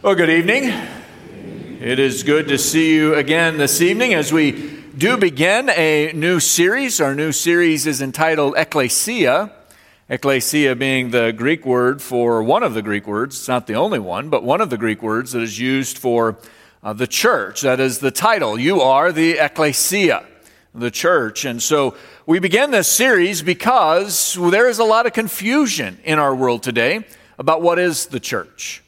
Well, good evening. It is good to see you again this evening as we do begin a new series. Our new series is entitled Ekklesia. Ekklesia being the Greek word for one of the Greek words, it's not the only one, but one of the Greek words that is used for uh, the church. That is the title. You are the Ekklesia, the church. And so we begin this series because there is a lot of confusion in our world today about what is the church.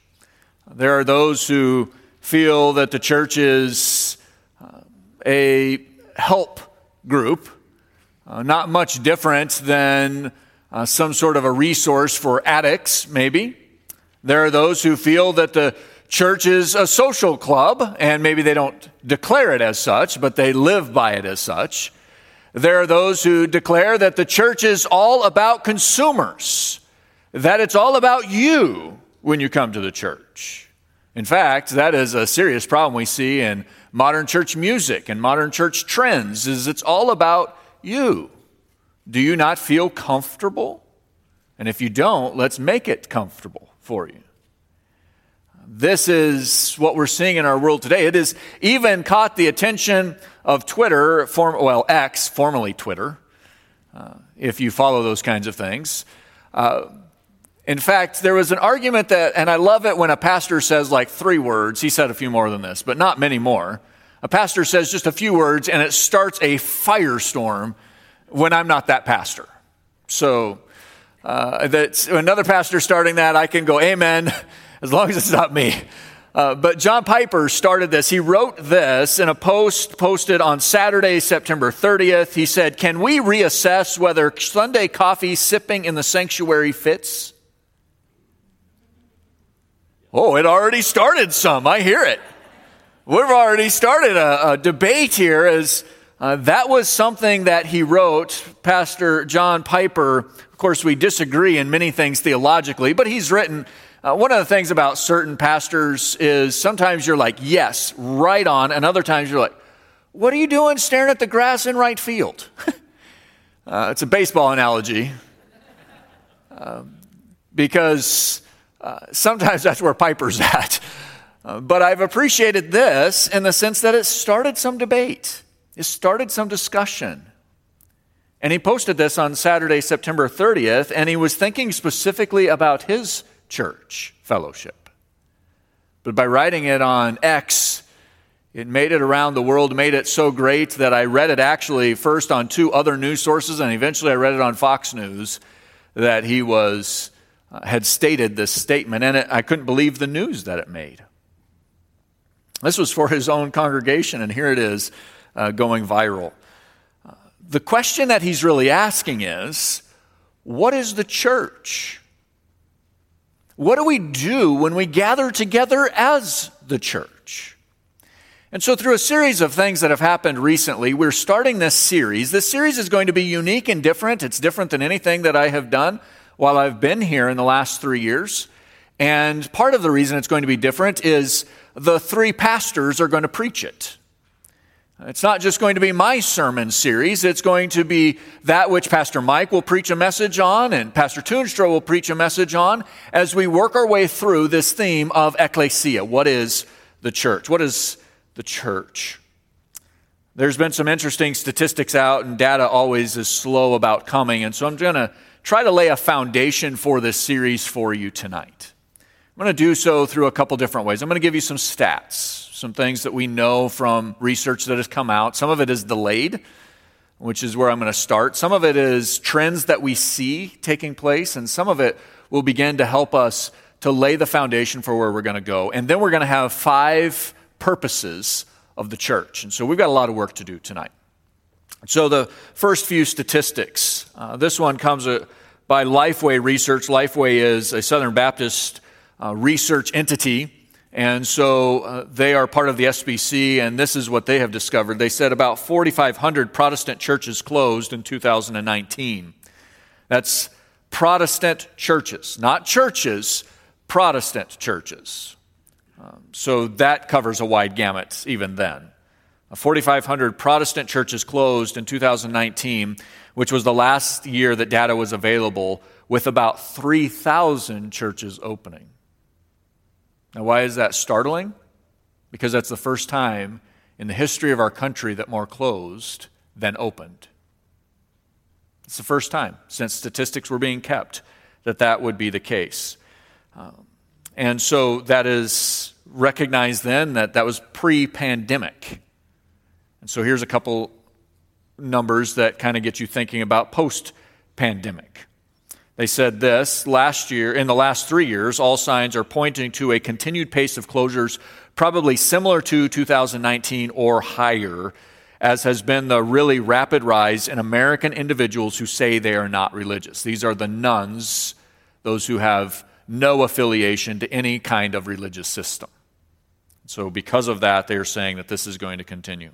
There are those who feel that the church is uh, a help group, uh, not much different than uh, some sort of a resource for addicts, maybe. There are those who feel that the church is a social club, and maybe they don't declare it as such, but they live by it as such. There are those who declare that the church is all about consumers, that it's all about you when you come to the church. In fact, that is a serious problem we see in modern church music and modern church trends is it's all about you. Do you not feel comfortable? And if you don't, let's make it comfortable for you. This is what we're seeing in our world today. It has even caught the attention of Twitter, form, well, X, formerly Twitter, uh, if you follow those kinds of things. Uh, in fact, there was an argument that, and I love it when a pastor says like three words. He said a few more than this, but not many more. A pastor says just a few words and it starts a firestorm when I'm not that pastor. So, uh, that's another pastor starting that, I can go, Amen, as long as it's not me. Uh, but John Piper started this. He wrote this in a post posted on Saturday, September 30th. He said, Can we reassess whether Sunday coffee sipping in the sanctuary fits? Oh, it already started some. I hear it. We've already started a, a debate here as uh, that was something that he wrote, Pastor John Piper. Of course, we disagree in many things theologically, but he's written uh, one of the things about certain pastors is sometimes you're like, yes, right on, and other times you're like, what are you doing staring at the grass in right field? uh, it's a baseball analogy. Um, because uh, sometimes that's where Piper's at. Uh, but I've appreciated this in the sense that it started some debate, it started some discussion. And he posted this on Saturday, September 30th, and he was thinking specifically about his church fellowship. But by writing it on X, it made it around the world, made it so great that I read it actually first on two other news sources, and eventually I read it on Fox News that he was had stated this statement, and it, I couldn't believe the news that it made. This was for his own congregation, and here it is uh, going viral. Uh, the question that he's really asking is what is the church? What do we do when we gather together as the church? And so, through a series of things that have happened recently, we're starting this series. This series is going to be unique and different. It's different than anything that I have done while I've been here in the last three years. And part of the reason it's going to be different is the three pastors are going to preach it. It's not just going to be my sermon series, it's going to be that which Pastor Mike will preach a message on and Pastor Toonstra will preach a message on as we work our way through this theme of ekklesia. What is the church? What is the church? There's been some interesting statistics out, and data always is slow about coming, and so I'm going to try to lay a foundation for this series for you tonight. I'm going to do so through a couple different ways. I'm going to give you some stats, some things that we know from research that has come out. Some of it is delayed, which is where I'm going to start. Some of it is trends that we see taking place, and some of it will begin to help us to lay the foundation for where we're going to go. And then we're going to have five purposes of the church. And so we've got a lot of work to do tonight. So, the first few statistics. Uh, this one comes uh, by Lifeway Research. Lifeway is a Southern Baptist uh, research entity, and so uh, they are part of the SBC, and this is what they have discovered. They said about 4,500 Protestant churches closed in 2019. That's Protestant churches, not churches, Protestant churches. Um, so that covers a wide gamut even then. 4,500 Protestant churches closed in 2019, which was the last year that data was available, with about 3,000 churches opening. Now, why is that startling? Because that's the first time in the history of our country that more closed than opened. It's the first time since statistics were being kept that that would be the case. Um, and so that is recognized then that that was pre pandemic. And so here's a couple numbers that kind of get you thinking about post pandemic. They said this last year, in the last three years, all signs are pointing to a continued pace of closures, probably similar to 2019 or higher, as has been the really rapid rise in American individuals who say they are not religious. These are the nones, those who have no affiliation to any kind of religious system. So, because of that, they are saying that this is going to continue.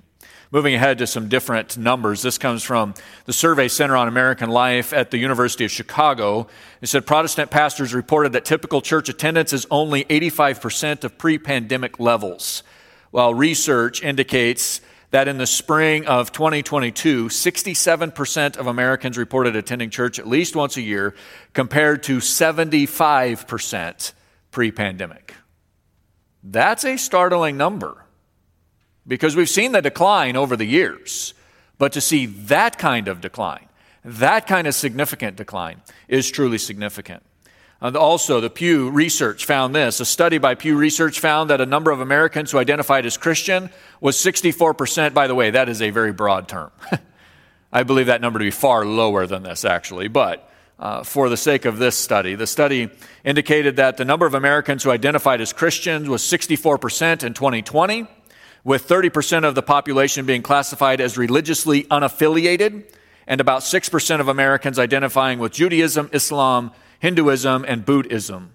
Moving ahead to some different numbers, this comes from the Survey Center on American Life at the University of Chicago. It said Protestant pastors reported that typical church attendance is only 85% of pre pandemic levels, while research indicates that in the spring of 2022, 67% of Americans reported attending church at least once a year, compared to 75% pre pandemic. That's a startling number because we've seen the decline over the years. But to see that kind of decline, that kind of significant decline, is truly significant. And also, the Pew Research found this. A study by Pew Research found that a number of Americans who identified as Christian was 64%. By the way, that is a very broad term. I believe that number to be far lower than this, actually. But uh, for the sake of this study, the study indicated that the number of Americans who identified as Christians was 64% in 2020 with 30% of the population being classified as religiously unaffiliated, and about 6% of Americans identifying with Judaism, Islam, Hinduism, and Buddhism.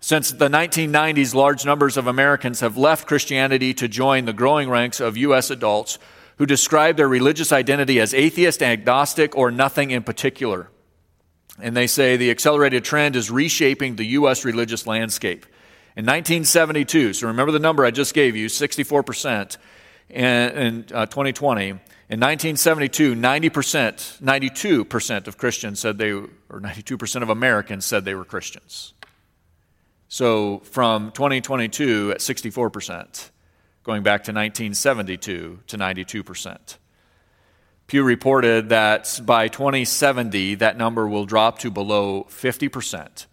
Since the 1990s, large numbers of Americans have left Christianity to join the growing ranks of U.S. adults who describe their religious identity as atheist, agnostic, or nothing in particular. And they say the accelerated trend is reshaping the U.S. religious landscape. In 1972, so remember the number I just gave you, 64% in, in uh, 2020. In 1972, 90%, 92% of Christians said they, or 92% of Americans said they were Christians. So from 2022 at 64%, going back to 1972 to 92%. Pew reported that by 2070, that number will drop to below 50%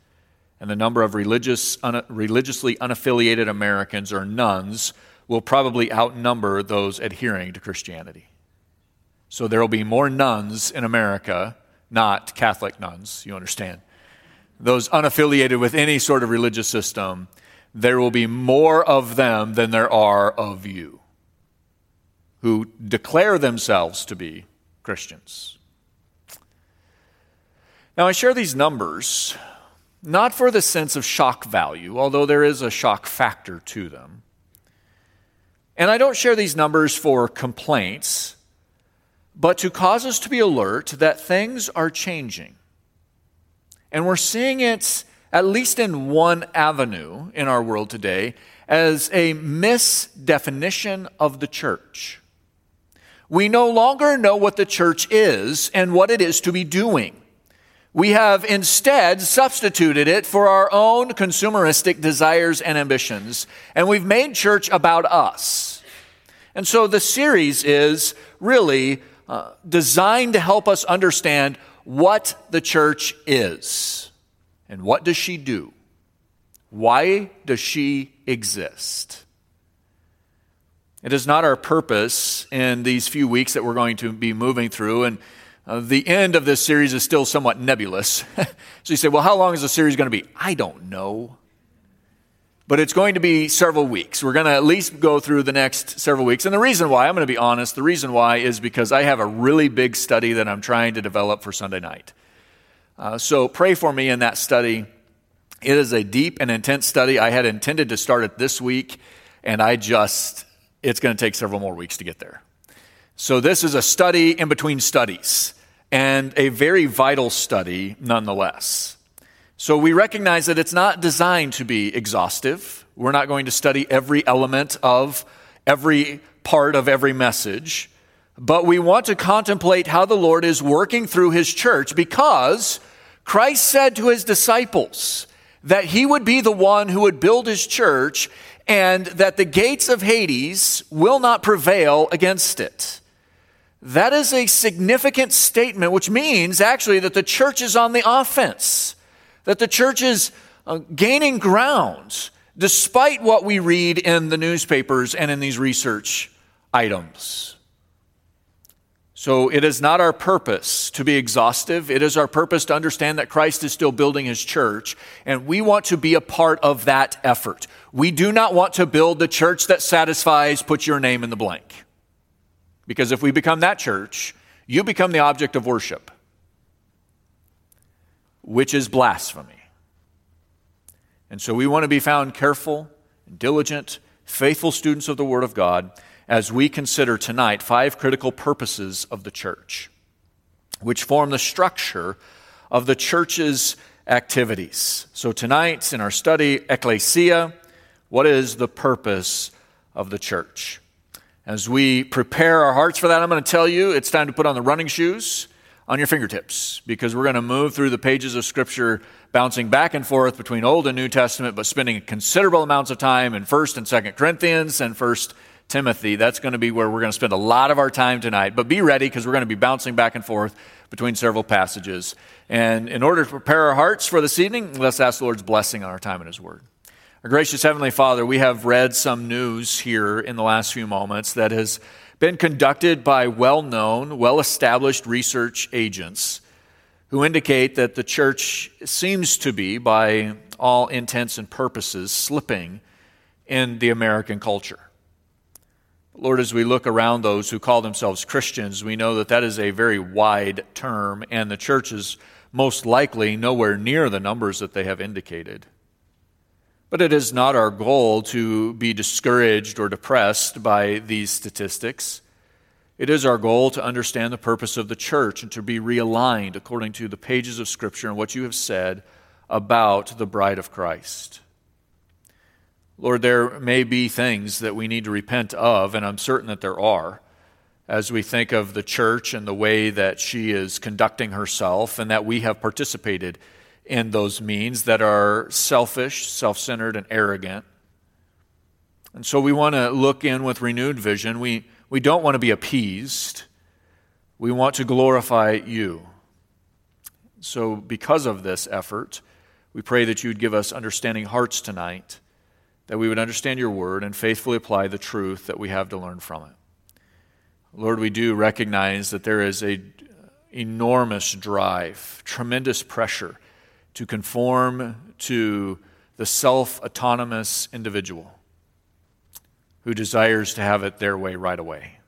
and the number of religious, un, religiously unaffiliated Americans or nones will probably outnumber those adhering to Christianity. So there will be more nones in America, not Catholic nuns, you understand. Those unaffiliated with any sort of religious system, there will be more of them than there are of you who declare themselves to be Christians. Now, I share these numbers not for the sense of shock value, although there is a shock factor to them. And I don't share these numbers for complaints, but to cause us to be alert that things are changing. And we're seeing it, at least in one avenue in our world today, as a misdefinition of the church. We no longer know what the church is and what it is to be doing. We have instead substituted it for our own consumeristic desires and ambitions, and we've made church about us. And so the series is really uh, designed to help us understand what the church is and what does she do? Why does she exist? It is not our purpose in these few weeks that we're going to be moving through and uh, the end of this series is still somewhat nebulous. so you say, well, how long is the series going to be? I don't know. But it's going to be several weeks. We're going to at least go through the next several weeks. And the reason why, I'm going to be honest, the reason why is because I have a really big study that I'm trying to develop for Sunday night. Uh, so pray for me in that study. It is a deep and intense study. I had intended to start it this week, and I just, it's going to take several more weeks to get there. So, this is a study in between studies and a very vital study nonetheless. So, we recognize that it's not designed to be exhaustive. We're not going to study every element of every part of every message, but we want to contemplate how the Lord is working through his church because Christ said to his disciples that he would be the one who would build his church and that the gates of Hades will not prevail against it. That is a significant statement, which means actually that the church is on the offense, that the church is uh, gaining ground despite what we read in the newspapers and in these research items. So it is not our purpose to be exhaustive. It is our purpose to understand that Christ is still building his church, and we want to be a part of that effort. We do not want to build the church that satisfies, put your name in the blank. Because if we become that church, you become the object of worship, which is blasphemy. And so we want to be found careful, diligent, faithful students of the Word of God as we consider tonight five critical purposes of the church, which form the structure of the church's activities. So, tonight in our study, Ekklesia, what is the purpose of the church? As we prepare our hearts for that, I'm going to tell you it's time to put on the running shoes on your fingertips because we're going to move through the pages of Scripture, bouncing back and forth between Old and New Testament, but spending considerable amounts of time in 1st and 2nd Corinthians and 1st Timothy. That's going to be where we're going to spend a lot of our time tonight. But be ready because we're going to be bouncing back and forth between several passages. And in order to prepare our hearts for this evening, let's ask the Lord's blessing on our time in His Word. Our gracious Heavenly Father, we have read some news here in the last few moments that has been conducted by well known, well established research agents who indicate that the church seems to be, by all intents and purposes, slipping in the American culture. Lord, as we look around those who call themselves Christians, we know that that is a very wide term, and the church is most likely nowhere near the numbers that they have indicated. But it is not our goal to be discouraged or depressed by these statistics. It is our goal to understand the purpose of the church and to be realigned according to the pages of Scripture and what you have said about the bride of Christ. Lord, there may be things that we need to repent of, and I'm certain that there are, as we think of the church and the way that she is conducting herself, and that we have participated in those means that are selfish, self centered, and arrogant. And so we want to look in with renewed vision. We, we don't want to be appeased, we want to glorify you. So, because of this effort, we pray that you would give us understanding hearts tonight that we would understand your word and faithfully apply the truth that we have to learn from it. Lord, we do recognize that there is a enormous drive, tremendous pressure to conform to the self autonomous individual who desires to have it their way right away.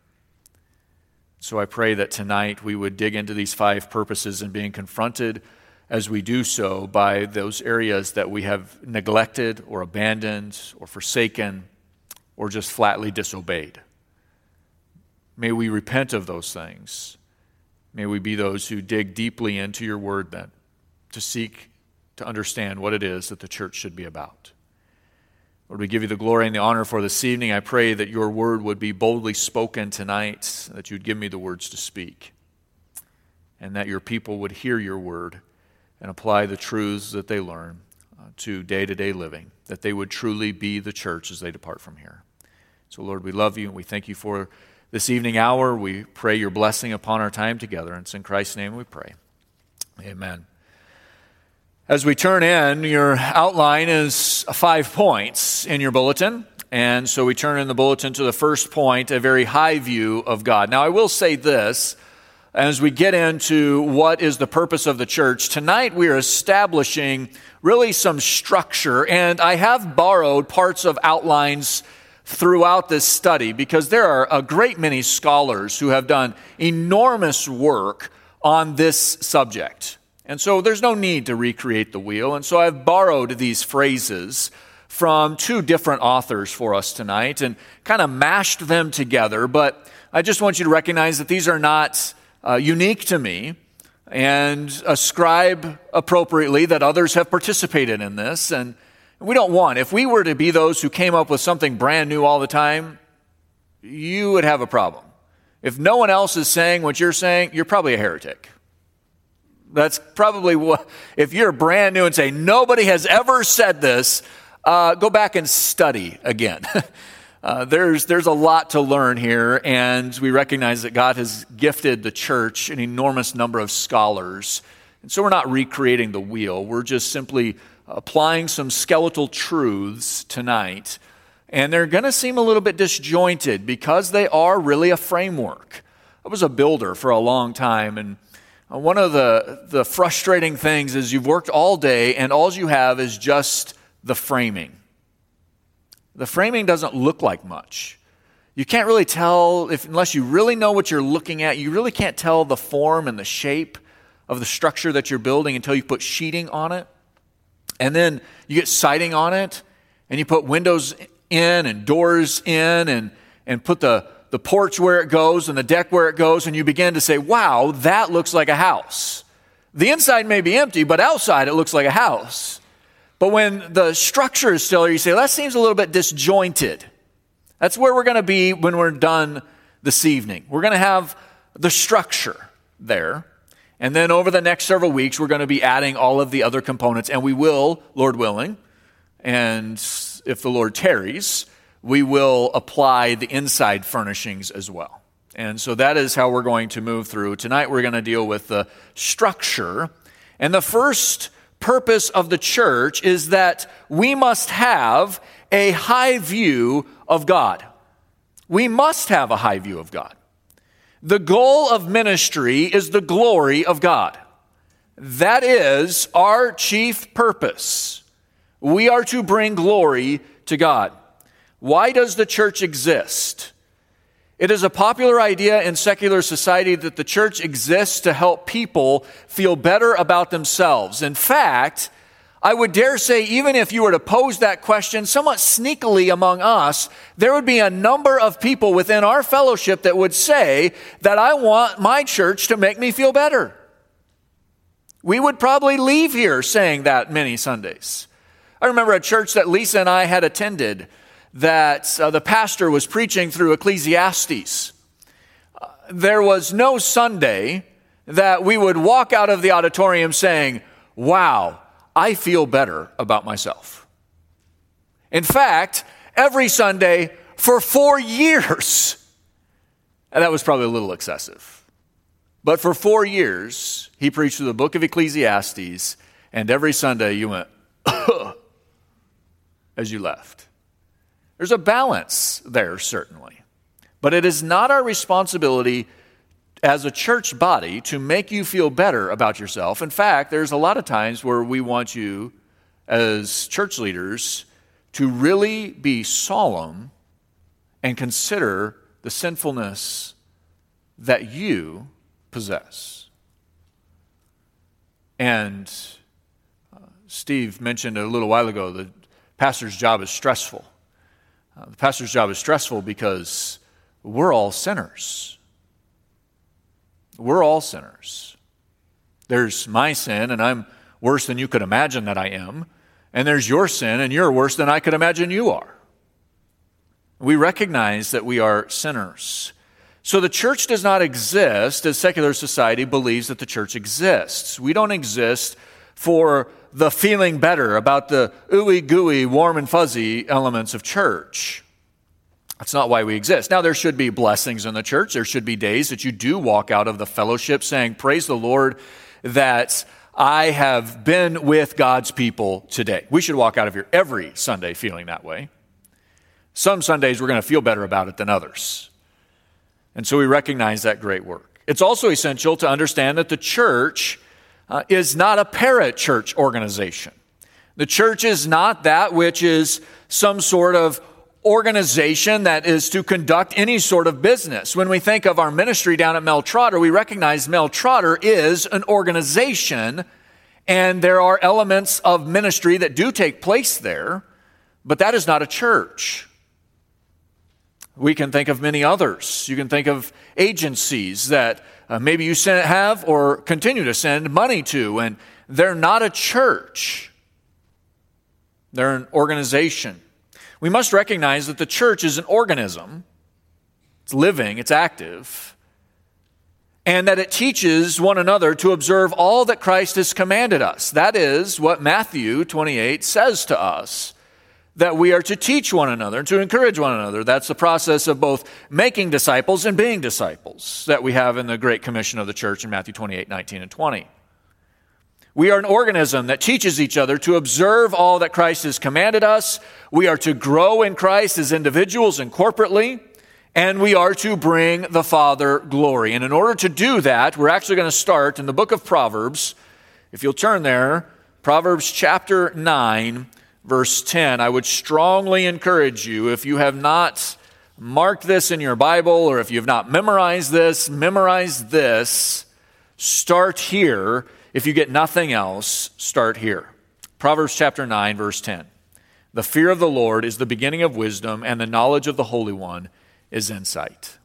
So I pray that tonight we would dig into these five purposes and being confronted as we do so by those areas that we have neglected or abandoned or forsaken or just flatly disobeyed. May we repent of those things. May we be those who dig deeply into your word then to seek to understand what it is that the church should be about. Lord, we give you the glory and the honor for this evening. I pray that your word would be boldly spoken tonight, that you'd give me the words to speak, and that your people would hear your word and apply the truths that they learn uh, to day to day living, that they would truly be the church as they depart from here. So, Lord, we love you and we thank you for this evening hour. We pray your blessing upon our time together. And it's in Christ's name we pray. Amen. As we turn in, your outline is five points in your bulletin. And so we turn in the bulletin to the first point, a very high view of God. Now, I will say this as we get into what is the purpose of the church, tonight we are establishing really some structure, and I have borrowed parts of outlines throughout this study because there are a great many scholars who have done enormous work on this subject. And so there's no need to recreate the wheel. And so I've borrowed these phrases from two different authors for us tonight and kind of mashed them together. But I just want you to recognize that these are not uh, unique to me and ascribe appropriately that others have participated in this. And we don't want, if we were to be those who came up with something brand new all the time, you would have a problem. If no one else is saying what you're saying, you're probably a heretic. That's probably what, if you're brand new and say, nobody has ever said this, uh, go back and study again. uh, there's, there's a lot to learn here, and we recognize that God has gifted the church an enormous number of scholars. And so we're not recreating the wheel, we're just simply applying some skeletal truths tonight. And they're going to seem a little bit disjointed because they are really a framework. I was a builder for a long time, and one of the, the frustrating things is you've worked all day and all you have is just the framing. The framing doesn't look like much. You can't really tell, if, unless you really know what you're looking at, you really can't tell the form and the shape of the structure that you're building until you put sheeting on it. And then you get siding on it, and you put windows in and doors in and, and put the, the porch where it goes and the deck where it goes, and you begin to say, wow, that looks like a house. The inside may be empty, but outside it looks like a house. But when the structure is still there, you say, well, that seems a little bit disjointed. That's where we're going to be when we're done this evening. We're going to have the structure there. And then over the next several weeks, we're going to be adding all of the other components, and we will, Lord willing, and if the Lord tarries, we will apply the inside furnishings as well. And so that is how we're going to move through. Tonight we're going to deal with the structure. And the first purpose of the church is that we must have a high view of God. We must have a high view of God. The goal of ministry is the glory of God. That is our chief purpose. We are to bring glory to God. Why does the church exist? It is a popular idea in secular society that the church exists to help people feel better about themselves. In fact, I would dare say, even if you were to pose that question somewhat sneakily among us, there would be a number of people within our fellowship that would say that I want my church to make me feel better. We would probably leave here saying that many Sundays. I remember a church that Lisa and I had attended that uh, the pastor was preaching through Ecclesiastes. Uh, there was no Sunday that we would walk out of the auditorium saying, Wow, I feel better about myself. In fact, every Sunday for four years, and that was probably a little excessive, but for four years, he preached through the book of Ecclesiastes, and every Sunday you went, as you left. There's a balance there, certainly. But it is not our responsibility as a church body to make you feel better about yourself. In fact, there's a lot of times where we want you, as church leaders, to really be solemn and consider the sinfulness that you possess. And uh, Steve mentioned a little while ago the pastor's job is stressful. Uh, the pastor's job is stressful because we're all sinners. We're all sinners. There's my sin, and I'm worse than you could imagine that I am. And there's your sin, and you're worse than I could imagine you are. We recognize that we are sinners. So the church does not exist as secular society believes that the church exists. We don't exist for the feeling better, about the ooey gooey, warm and fuzzy elements of church. That's not why we exist. Now, there should be blessings in the church. There should be days that you do walk out of the fellowship saying, Praise the Lord that I have been with God's people today. We should walk out of here every Sunday feeling that way. Some Sundays we're going to feel better about it than others. And so we recognize that great work. It's also essential to understand that the church uh, is not a parachurch organization. The church is not that which is some sort of organization that is to conduct any sort of business. When we think of our ministry down at Mel Trotter, we recognize Mel Trotter is an organization, and there are elements of ministry that do take place there, but that is not a church. We can think of many others. You can think of agencies that uh, maybe you send, have or continue to send money to, and they're not a church, they're an organization. We must recognize that the church is an organism, it's living, it's active. and that it teaches one another to observe all that Christ has commanded us. That is what Matthew 28 says to us that we are to teach one another, and to encourage one another. That's the process of both making disciples and being disciples that we have in the Great Commission of the church in Matthew 28 19 and 20. We are an organism that teaches each other to observe all that Christ has commanded us. We are to grow in Christ as individuals and corporately, and we are to bring the Father glory. And in order to do that, we're actually going to start in the book of Proverbs. If you'll turn there, Proverbs chapter 9, verse 10. I would strongly encourage you, if you have not marked this in your Bible or if you have not memorized this, memorize this. Start here if you get nothing else, start here. Proverbs chapter 9, verse 10. The fear of the Lord is the beginning of wisdom, and the knowledge of the Holy One is insight.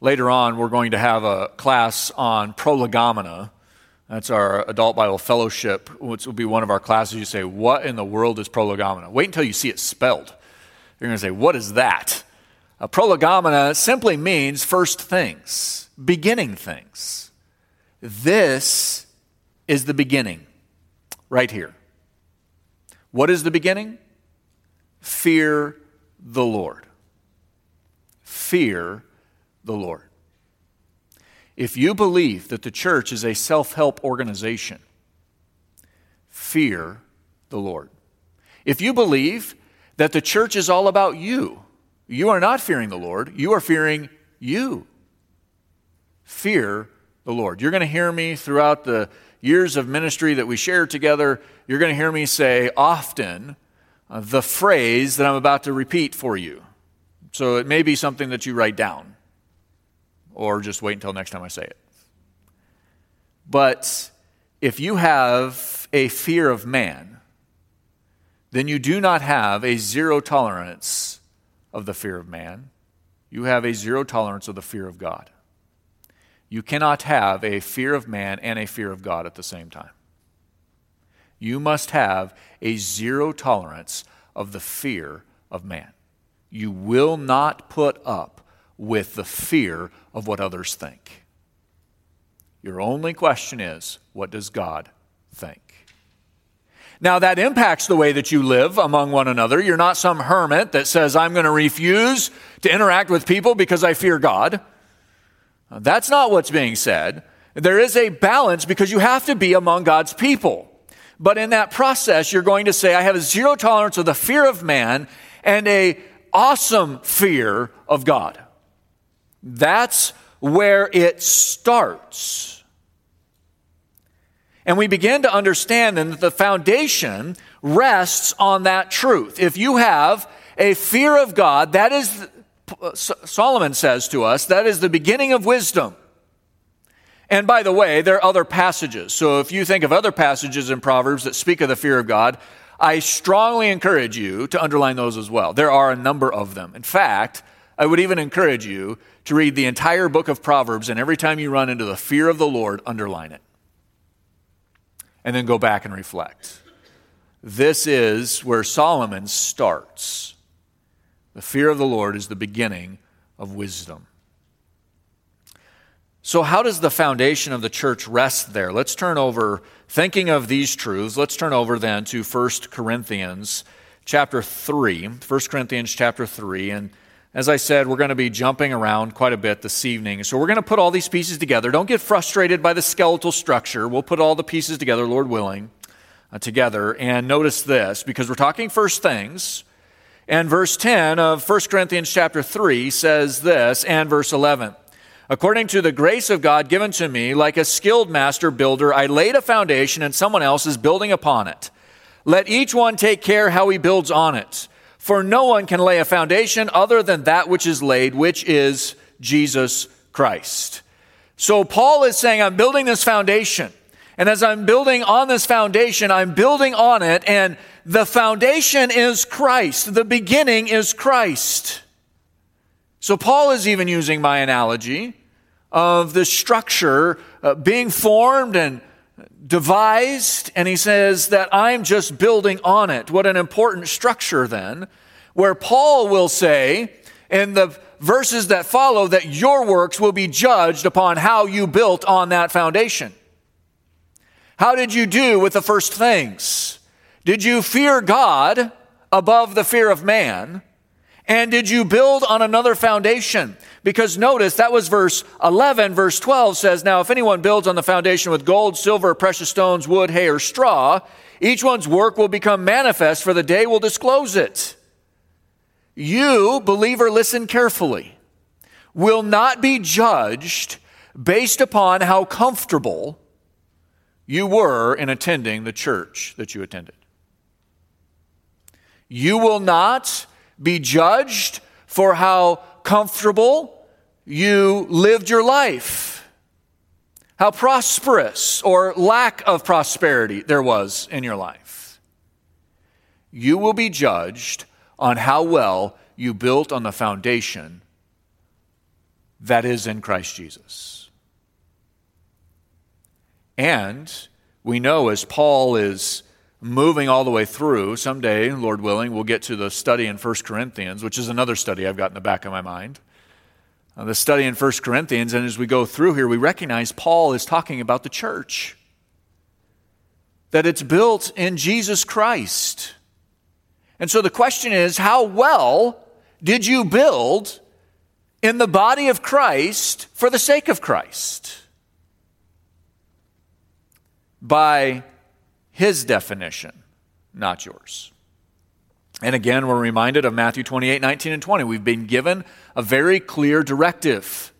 Later on, we're going to have a class on prolegomena. That's our adult Bible fellowship, which will be one of our classes. You say, What in the world is prolegomena? Wait until you see it spelled. You're going to say, What is that? A prolegomena simply means first things, beginning things. This is the beginning, right here. What is the beginning? Fear the Lord. Fear the Lord. If you believe that the church is a self help organization, fear the Lord. If you believe that the church is all about you, you are not fearing the Lord, you are fearing you. Fear the Lord. You're going to hear me throughout the years of ministry that we share together, you're going to hear me say often uh, the phrase that I'm about to repeat for you. So it may be something that you write down or just wait until next time I say it. But if you have a fear of man, then you do not have a zero tolerance of the fear of man. You have a zero tolerance of the fear of God. You cannot have a fear of man and a fear of God at the same time. You must have a zero tolerance of the fear of man. You will not put up with the fear of what others think. Your only question is what does God think? Now, that impacts the way that you live among one another. You're not some hermit that says, I'm going to refuse to interact with people because I fear God. That's not what's being said. There is a balance because you have to be among God's people. But in that process, you're going to say, I have a zero tolerance of the fear of man and a awesome fear of God. That's where it starts. And we begin to understand then that the foundation rests on that truth. If you have a fear of God, that is Solomon says to us, that is the beginning of wisdom. And by the way, there are other passages. So if you think of other passages in Proverbs that speak of the fear of God, I strongly encourage you to underline those as well. There are a number of them. In fact, I would even encourage you to read the entire book of Proverbs, and every time you run into the fear of the Lord, underline it. And then go back and reflect. This is where Solomon starts. The fear of the Lord is the beginning of wisdom. So, how does the foundation of the church rest there? Let's turn over, thinking of these truths, let's turn over then to 1 Corinthians chapter 3. 1 Corinthians chapter 3. And as I said, we're going to be jumping around quite a bit this evening. So, we're going to put all these pieces together. Don't get frustrated by the skeletal structure. We'll put all the pieces together, Lord willing, uh, together. And notice this, because we're talking first things. And verse 10 of 1 Corinthians chapter 3 says this, and verse 11. According to the grace of God given to me, like a skilled master builder, I laid a foundation and someone else is building upon it. Let each one take care how he builds on it. For no one can lay a foundation other than that which is laid, which is Jesus Christ. So Paul is saying, I'm building this foundation. And as I'm building on this foundation, I'm building on it, and the foundation is Christ. The beginning is Christ. So Paul is even using my analogy of the structure uh, being formed and devised, and he says that I'm just building on it. What an important structure then, where Paul will say in the verses that follow that your works will be judged upon how you built on that foundation. How did you do with the first things? Did you fear God above the fear of man? And did you build on another foundation? Because notice that was verse 11. Verse 12 says, Now if anyone builds on the foundation with gold, silver, precious stones, wood, hay, or straw, each one's work will become manifest, for the day will disclose it. You, believer, listen carefully, will not be judged based upon how comfortable you were in attending the church that you attended. You will not be judged for how comfortable you lived your life, how prosperous or lack of prosperity there was in your life. You will be judged on how well you built on the foundation that is in Christ Jesus. And we know as Paul is moving all the way through, someday, Lord willing, we'll get to the study in 1 Corinthians, which is another study I've got in the back of my mind. Uh, the study in 1 Corinthians, and as we go through here, we recognize Paul is talking about the church. That it's built in Jesus Christ. And so the question is how well did you build in the body of Christ for the sake of Christ? By his definition, not yours. And again, we're reminded of Matthew 28 19 and 20. We've been given a very clear directive.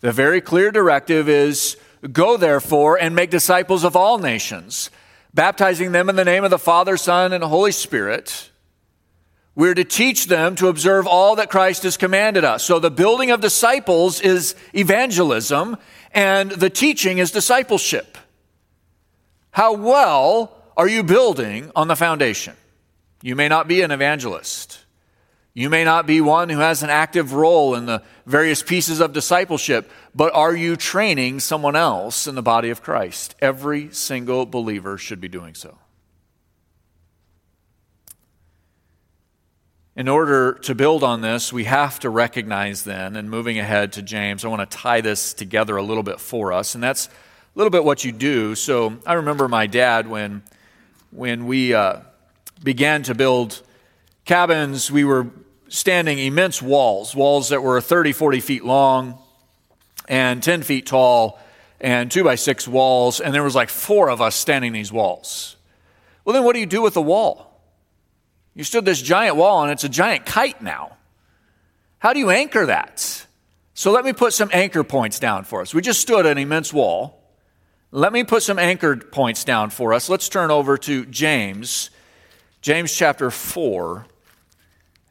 The very clear directive is go therefore and make disciples of all nations, baptizing them in the name of the Father, Son, and Holy Spirit we're to teach them to observe all that Christ has commanded us. So the building of disciples is evangelism, and the teaching is discipleship. How well are you building on the foundation? You may not be an evangelist. You may not be one who has an active role in the various pieces of discipleship, but are you training someone else in the body of Christ? Every single believer should be doing so. In order to build on this, we have to recognize then, and moving ahead to James, I want to tie this together a little bit for us, and that's little bit what you do. So I remember my dad when, when we uh, began to build cabins, we were standing immense walls, walls that were 30, 40 feet long and 10 feet tall, and two by six walls, and there was like four of us standing these walls. Well, then what do you do with the wall? You stood this giant wall and it's a giant kite now. How do you anchor that? So let me put some anchor points down for us. We just stood an immense wall. Let me put some anchor points down for us. Let's turn over to James, James chapter 4,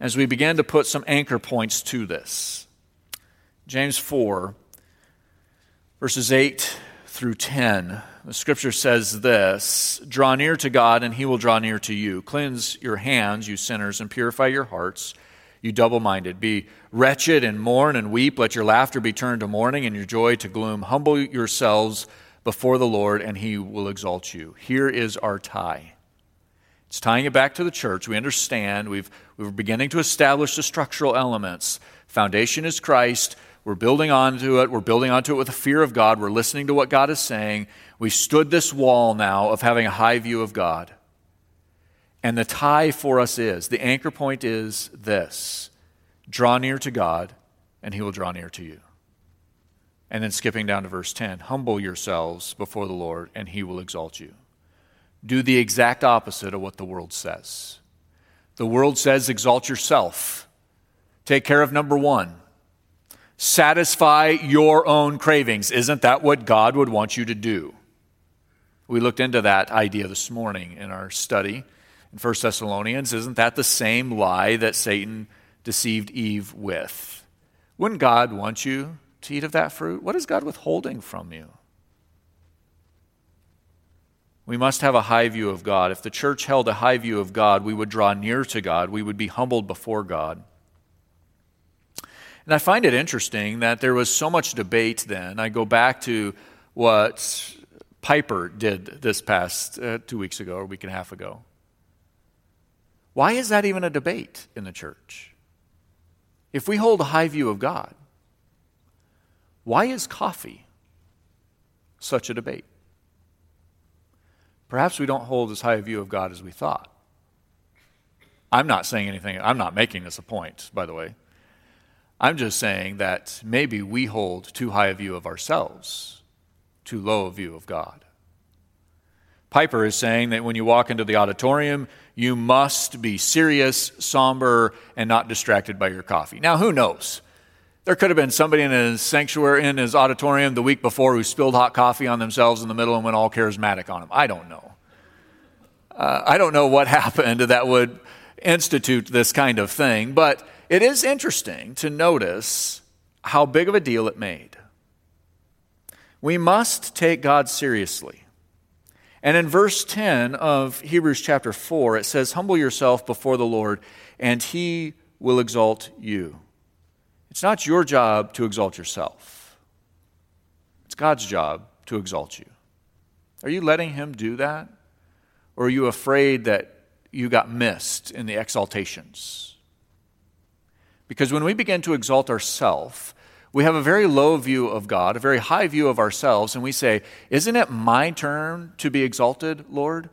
as we begin to put some anchor points to this. James 4, verses 8 through 10. The scripture says this Draw near to God, and he will draw near to you. Cleanse your hands, you sinners, and purify your hearts, you double minded. Be wretched and mourn and weep. Let your laughter be turned to mourning and your joy to gloom. Humble yourselves before the Lord, and he will exalt you. Here is our tie. It's tying it back to the church. We understand. We've, we're beginning to establish the structural elements. Foundation is Christ. We're building onto it. We're building onto it with a fear of God. We're listening to what God is saying. We stood this wall now of having a high view of God. And the tie for us is the anchor point is this draw near to God, and he will draw near to you. And then skipping down to verse 10 humble yourselves before the Lord, and he will exalt you. Do the exact opposite of what the world says. The world says, exalt yourself. Take care of number one satisfy your own cravings. Isn't that what God would want you to do? We looked into that idea this morning in our study in 1 Thessalonians. Isn't that the same lie that Satan deceived Eve with? Wouldn't God want you to eat of that fruit? What is God withholding from you? We must have a high view of God. If the church held a high view of God, we would draw near to God. We would be humbled before God. And I find it interesting that there was so much debate then. I go back to what Piper did this past uh, two weeks ago or a week and a half ago. Why is that even a debate in the church? if we hold a high view of God, why is coffee such a debate? Perhaps we don't hold as high a view of God as we thought. I'm not saying anything, I'm not making this a point, by the way. I'm just saying that maybe we hold too high a view of ourselves, too low a view of God. Piper is saying that when you walk into the auditorium, you must be serious, somber, and not distracted by your coffee. Now, who knows? There could have been somebody in his sanctuary, in his auditorium the week before who spilled hot coffee on themselves in the middle and went all charismatic on him. I don't know. Uh, I don't know what happened that would institute this kind of thing, but it is interesting to notice how big of a deal it made. We must take God seriously. And in verse 10 of Hebrews chapter 4, it says, Humble yourself before the Lord, and he will exalt you. It's not your job to exalt yourself, it's God's job to exalt you. Are you letting him do that? Or are you afraid that you got missed in the exaltations. Because when we begin to exalt ourselves, we have a very low view of God, a very high view of ourselves, and we say, Isn't it my turn to be exalted, Lord?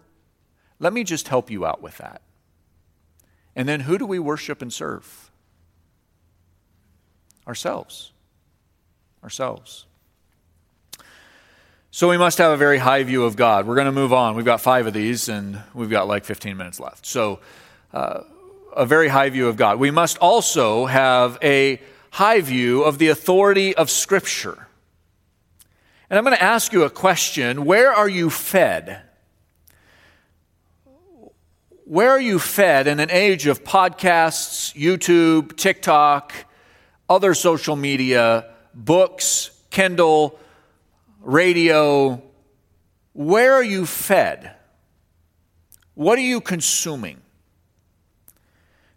Let me just help you out with that. And then who do we worship and serve? Ourselves. Ourselves. So we must have a very high view of God. We're going to move on. We've got five of these, and we've got like 15 minutes left. So, uh, a very high view of God. We must also have a high view of the authority of Scripture. And I'm going to ask you a question Where are you fed? Where are you fed in an age of podcasts, YouTube, TikTok, other social media, books, Kindle? radio, where are you fed? What are you consuming?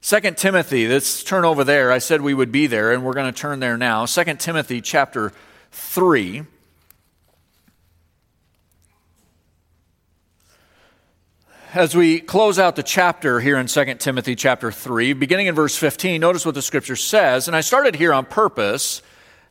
Second Timothy, let's turn over there. I said we would be there, and we're going to turn there now. Second Timothy chapter 3. As we close out the chapter here in 2 Timothy chapter 3, beginning in verse 15, notice what the scripture says. And I started here on purpose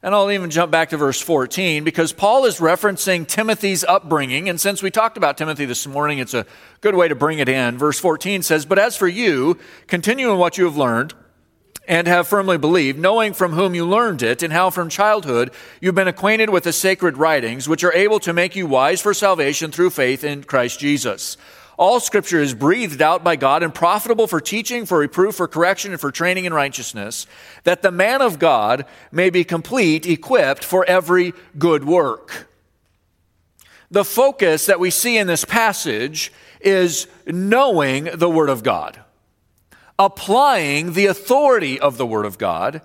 and I'll even jump back to verse 14 because Paul is referencing Timothy's upbringing. And since we talked about Timothy this morning, it's a good way to bring it in. Verse 14 says, But as for you, continue in what you have learned and have firmly believed, knowing from whom you learned it, and how from childhood you've been acquainted with the sacred writings, which are able to make you wise for salvation through faith in Christ Jesus. All scripture is breathed out by God and profitable for teaching, for reproof, for correction, and for training in righteousness, that the man of God may be complete, equipped for every good work. The focus that we see in this passage is knowing the Word of God, applying the authority of the Word of God,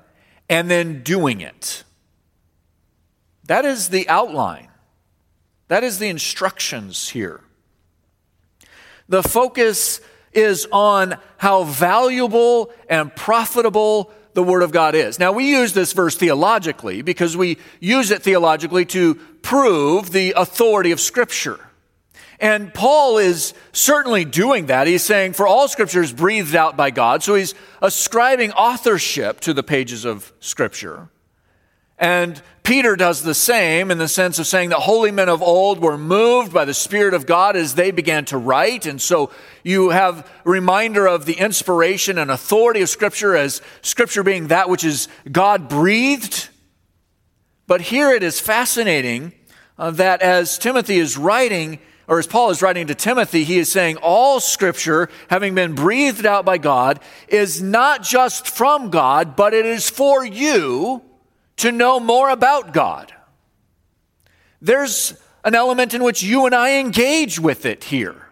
and then doing it. That is the outline. That is the instructions here. The focus is on how valuable and profitable the Word of God is. Now, we use this verse theologically because we use it theologically to prove the authority of Scripture. And Paul is certainly doing that. He's saying, for all Scripture is breathed out by God. So he's ascribing authorship to the pages of Scripture. And Peter does the same in the sense of saying that holy men of old were moved by the Spirit of God as they began to write. And so you have a reminder of the inspiration and authority of Scripture as Scripture being that which is God breathed. But here it is fascinating uh, that as Timothy is writing, or as Paul is writing to Timothy, he is saying all scripture, having been breathed out by God, is not just from God, but it is for you to know more about God. There's an element in which you and I engage with it here.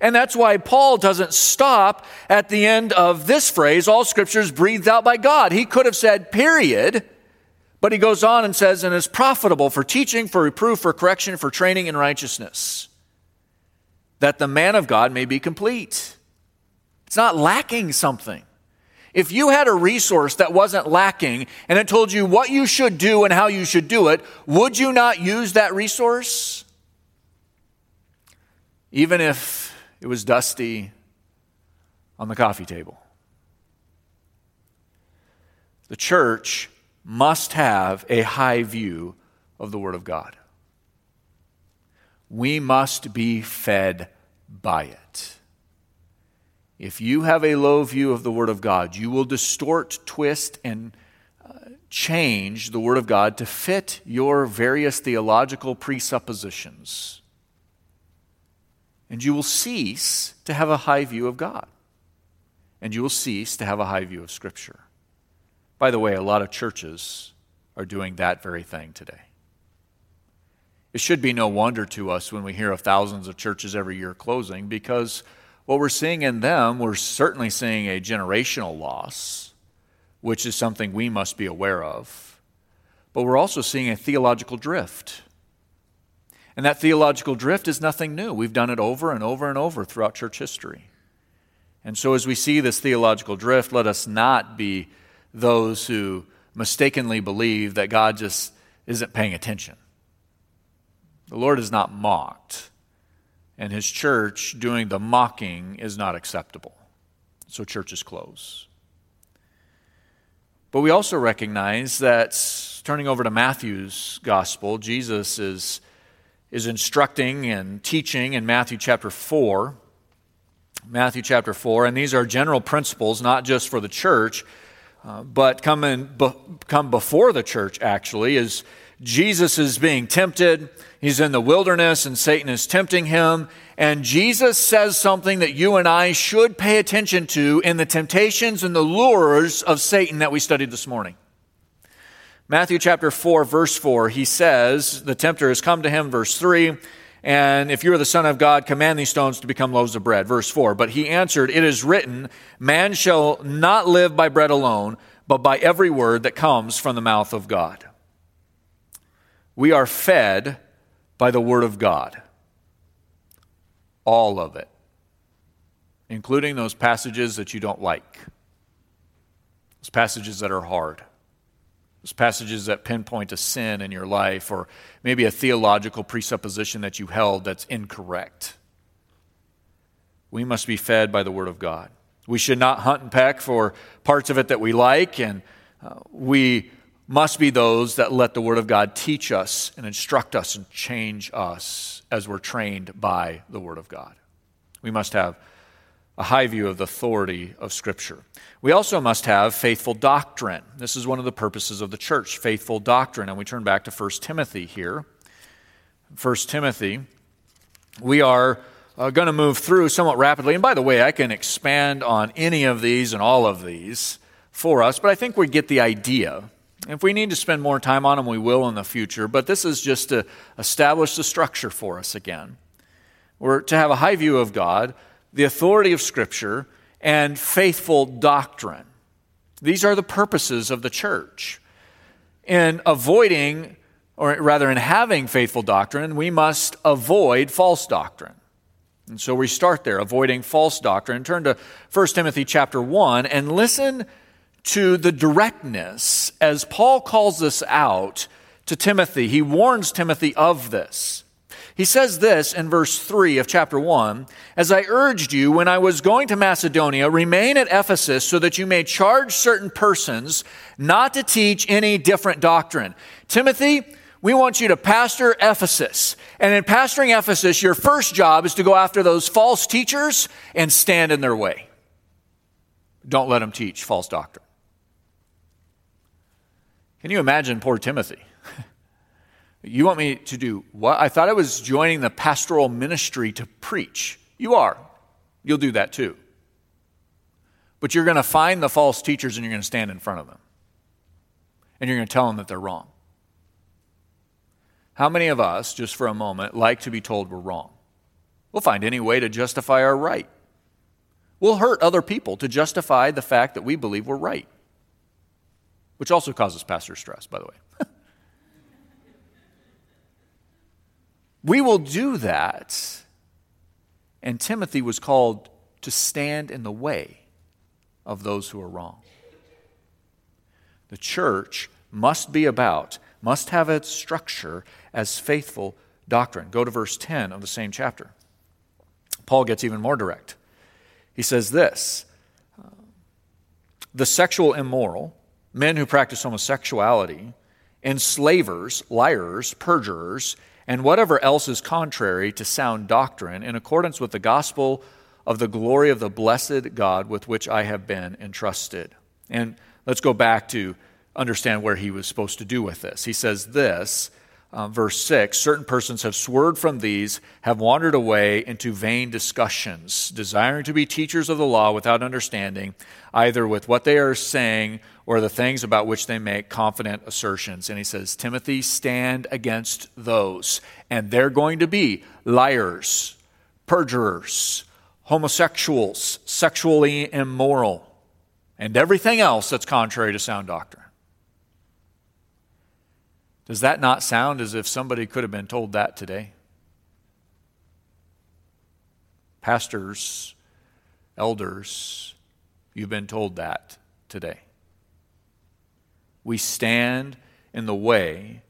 And that's why Paul doesn't stop at the end of this phrase, all scriptures breathed out by God. He could have said, period, but he goes on and says, and is profitable for teaching, for reproof, for correction, for training in righteousness, that the man of God may be complete. It's not lacking something. If you had a resource that wasn't lacking and it told you what you should do and how you should do it, would you not use that resource? Even if it was dusty on the coffee table. The church must have a high view of the Word of God. We must be fed by it. If you have a low view of the Word of God, you will distort, twist, and uh, change the Word of God to fit your various theological presuppositions. And you will cease to have a high view of God. And you will cease to have a high view of Scripture. By the way, a lot of churches are doing that very thing today. It should be no wonder to us when we hear of thousands of churches every year closing because what we're seeing in them, we're certainly seeing a generational loss, which is something we must be aware of. But we're also seeing a theological drift. And that theological drift is nothing new. We've done it over and over and over throughout church history. And so, as we see this theological drift, let us not be those who mistakenly believe that God just isn't paying attention. The Lord is not mocked, and his church doing the mocking is not acceptable. So churches close. But we also recognize that turning over to Matthew's gospel, Jesus is, is instructing and teaching in Matthew chapter 4. Matthew chapter 4, and these are general principles, not just for the church, uh, but come, in, be, come before the church, actually, is Jesus is being tempted. He's in the wilderness and Satan is tempting him. And Jesus says something that you and I should pay attention to in the temptations and the lures of Satan that we studied this morning. Matthew chapter 4, verse 4, he says, The tempter has come to him, verse 3, and if you are the Son of God, command these stones to become loaves of bread. Verse 4. But he answered, It is written, Man shall not live by bread alone, but by every word that comes from the mouth of God we are fed by the Word of God. All of it, including those passages that you don't like, those passages that are hard, those passages that pinpoint a sin in your life, or maybe a theological presupposition that you held that's incorrect. We must be fed by the Word of God. We should not hunt and peck for parts of it that we like, and uh, we must be those that let the Word of God teach us and instruct us and change us as we're trained by the Word of God. We must have a high view of the authority of Scripture. We also must have faithful doctrine. This is one of the purposes of the church, faithful doctrine. And we turn back to 1 Timothy here. 1 Timothy, we are uh, going to move through somewhat rapidly. And by the way, I can expand on any of these and all of these for us, but I think we get the idea if we need to spend more time on them, we will in the future, but this is just to establish the structure for us again. We're to have a high view of God, the authority of Scripture, and faithful doctrine. These are the purposes of the church. In avoiding, or rather in having faithful doctrine, we must avoid false doctrine. And so we start there, avoiding false doctrine. Turn to 1 Timothy chapter 1 and listen to the directness as Paul calls this out to Timothy. He warns Timothy of this. He says this in verse 3 of chapter 1 As I urged you when I was going to Macedonia, remain at Ephesus so that you may charge certain persons not to teach any different doctrine. Timothy, we want you to pastor Ephesus. And in pastoring Ephesus, your first job is to go after those false teachers and stand in their way. Don't let them teach false doctrine. Can you imagine poor Timothy? you want me to do what? I thought I was joining the pastoral ministry to preach. You are. You'll do that too. But you're going to find the false teachers and you're going to stand in front of them. And you're going to tell them that they're wrong. How many of us, just for a moment, like to be told we're wrong? We'll find any way to justify our right. We'll hurt other people to justify the fact that we believe we're right which also causes pastor stress, by the way. we will do that. And Timothy was called to stand in the way of those who are wrong. The church must be about, must have its structure as faithful doctrine. Go to verse 10 of the same chapter. Paul gets even more direct. He says this The sexual immoral, men who practice homosexuality, enslavers, liars, perjurers, and whatever else is contrary to sound doctrine in accordance with the gospel of the glory of the blessed God with which I have been entrusted. And let's go back to understand where he was supposed to do with this. He says this uh, verse 6 certain persons have swerved from these, have wandered away into vain discussions, desiring to be teachers of the law without understanding, either with what they are saying or the things about which they make confident assertions. And he says, Timothy, stand against those. And they're going to be liars, perjurers, homosexuals, sexually immoral, and everything else that's contrary to sound doctrine. Does that not sound as if somebody could have been told that today? Pastors, elders, you've been told that today. We stand in the way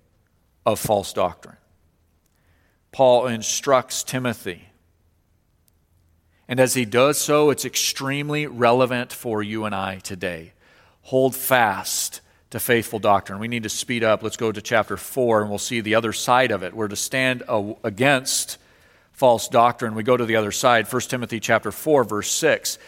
of false doctrine. Paul instructs Timothy. And as he does so, it's extremely relevant for you and I today. Hold fast to faithful doctrine. We need to speed up. Let's go to chapter 4 and we'll see the other side of it. We're to stand against false doctrine. We go to the other side. 1 Timothy chapter 4 verse 6.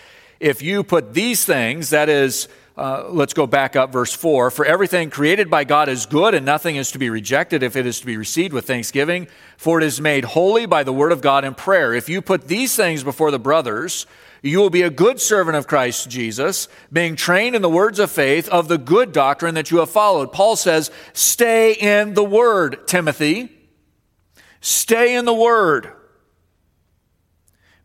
If you put these things, that is uh, let's go back up verse 4. For everything created by God is good, and nothing is to be rejected if it is to be received with thanksgiving, for it is made holy by the word of God in prayer. If you put these things before the brothers, you will be a good servant of Christ Jesus, being trained in the words of faith of the good doctrine that you have followed. Paul says, Stay in the word, Timothy. Stay in the word.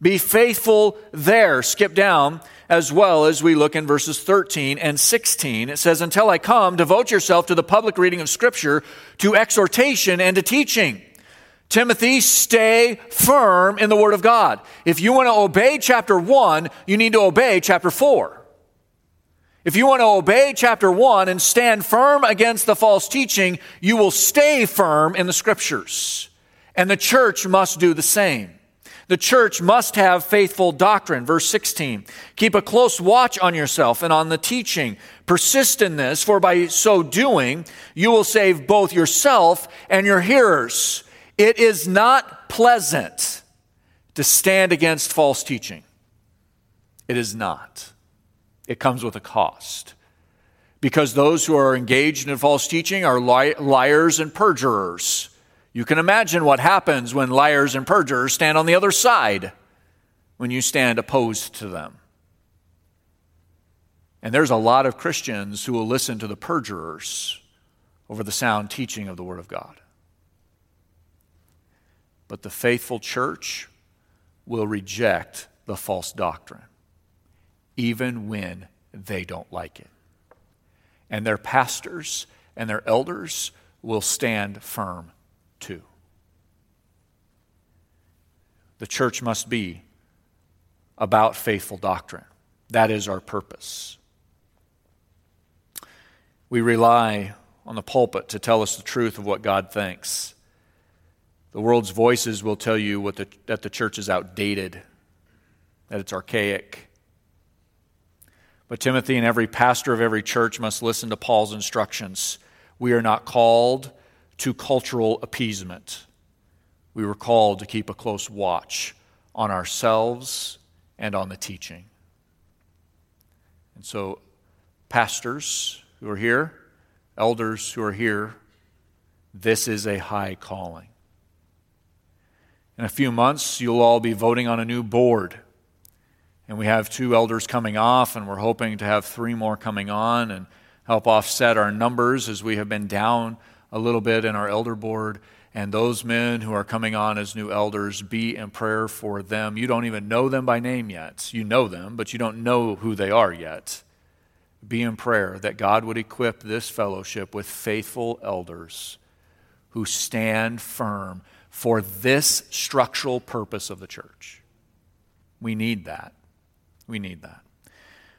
Be faithful there. Skip down as well as we look in verses 13 and 16. It says, Until I come, devote yourself to the public reading of Scripture, to exhortation, and to teaching. Timothy, stay firm in the Word of God. If you want to obey chapter 1, you need to obey chapter 4. If you want to obey chapter 1 and stand firm against the false teaching, you will stay firm in the Scriptures. And the church must do the same. The church must have faithful doctrine. Verse 16. Keep a close watch on yourself and on the teaching. Persist in this, for by so doing, you will save both yourself and your hearers. It is not pleasant to stand against false teaching. It is not. It comes with a cost. Because those who are engaged in false teaching are li- liars and perjurers. You can imagine what happens when liars and perjurers stand on the other side when you stand opposed to them. And there's a lot of Christians who will listen to the perjurers over the sound teaching of the Word of God. But the faithful church will reject the false doctrine, even when they don't like it. And their pastors and their elders will stand firm too. The church must be about faithful doctrine. That is our purpose. We rely on the pulpit to tell us the truth of what God thinks. The world's voices will tell you what the, that the church is outdated, that it's archaic. But Timothy and every pastor of every church must listen to Paul's instructions. We are not called to cultural appeasement. We were called to keep a close watch on ourselves and on the teaching. And so, pastors who are here, elders who are here, this is a high calling. In a few months, you'll all be voting on a new board. And we have two elders coming off, and we're hoping to have three more coming on and help offset our numbers as we have been down a little bit in our elder board. And those men who are coming on as new elders, be in prayer for them. You don't even know them by name yet. You know them, but you don't know who they are yet. Be in prayer that God would equip this fellowship with faithful elders who stand firm for this structural purpose of the church. We need that. We need that.